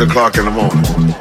8 o'clock in the morning.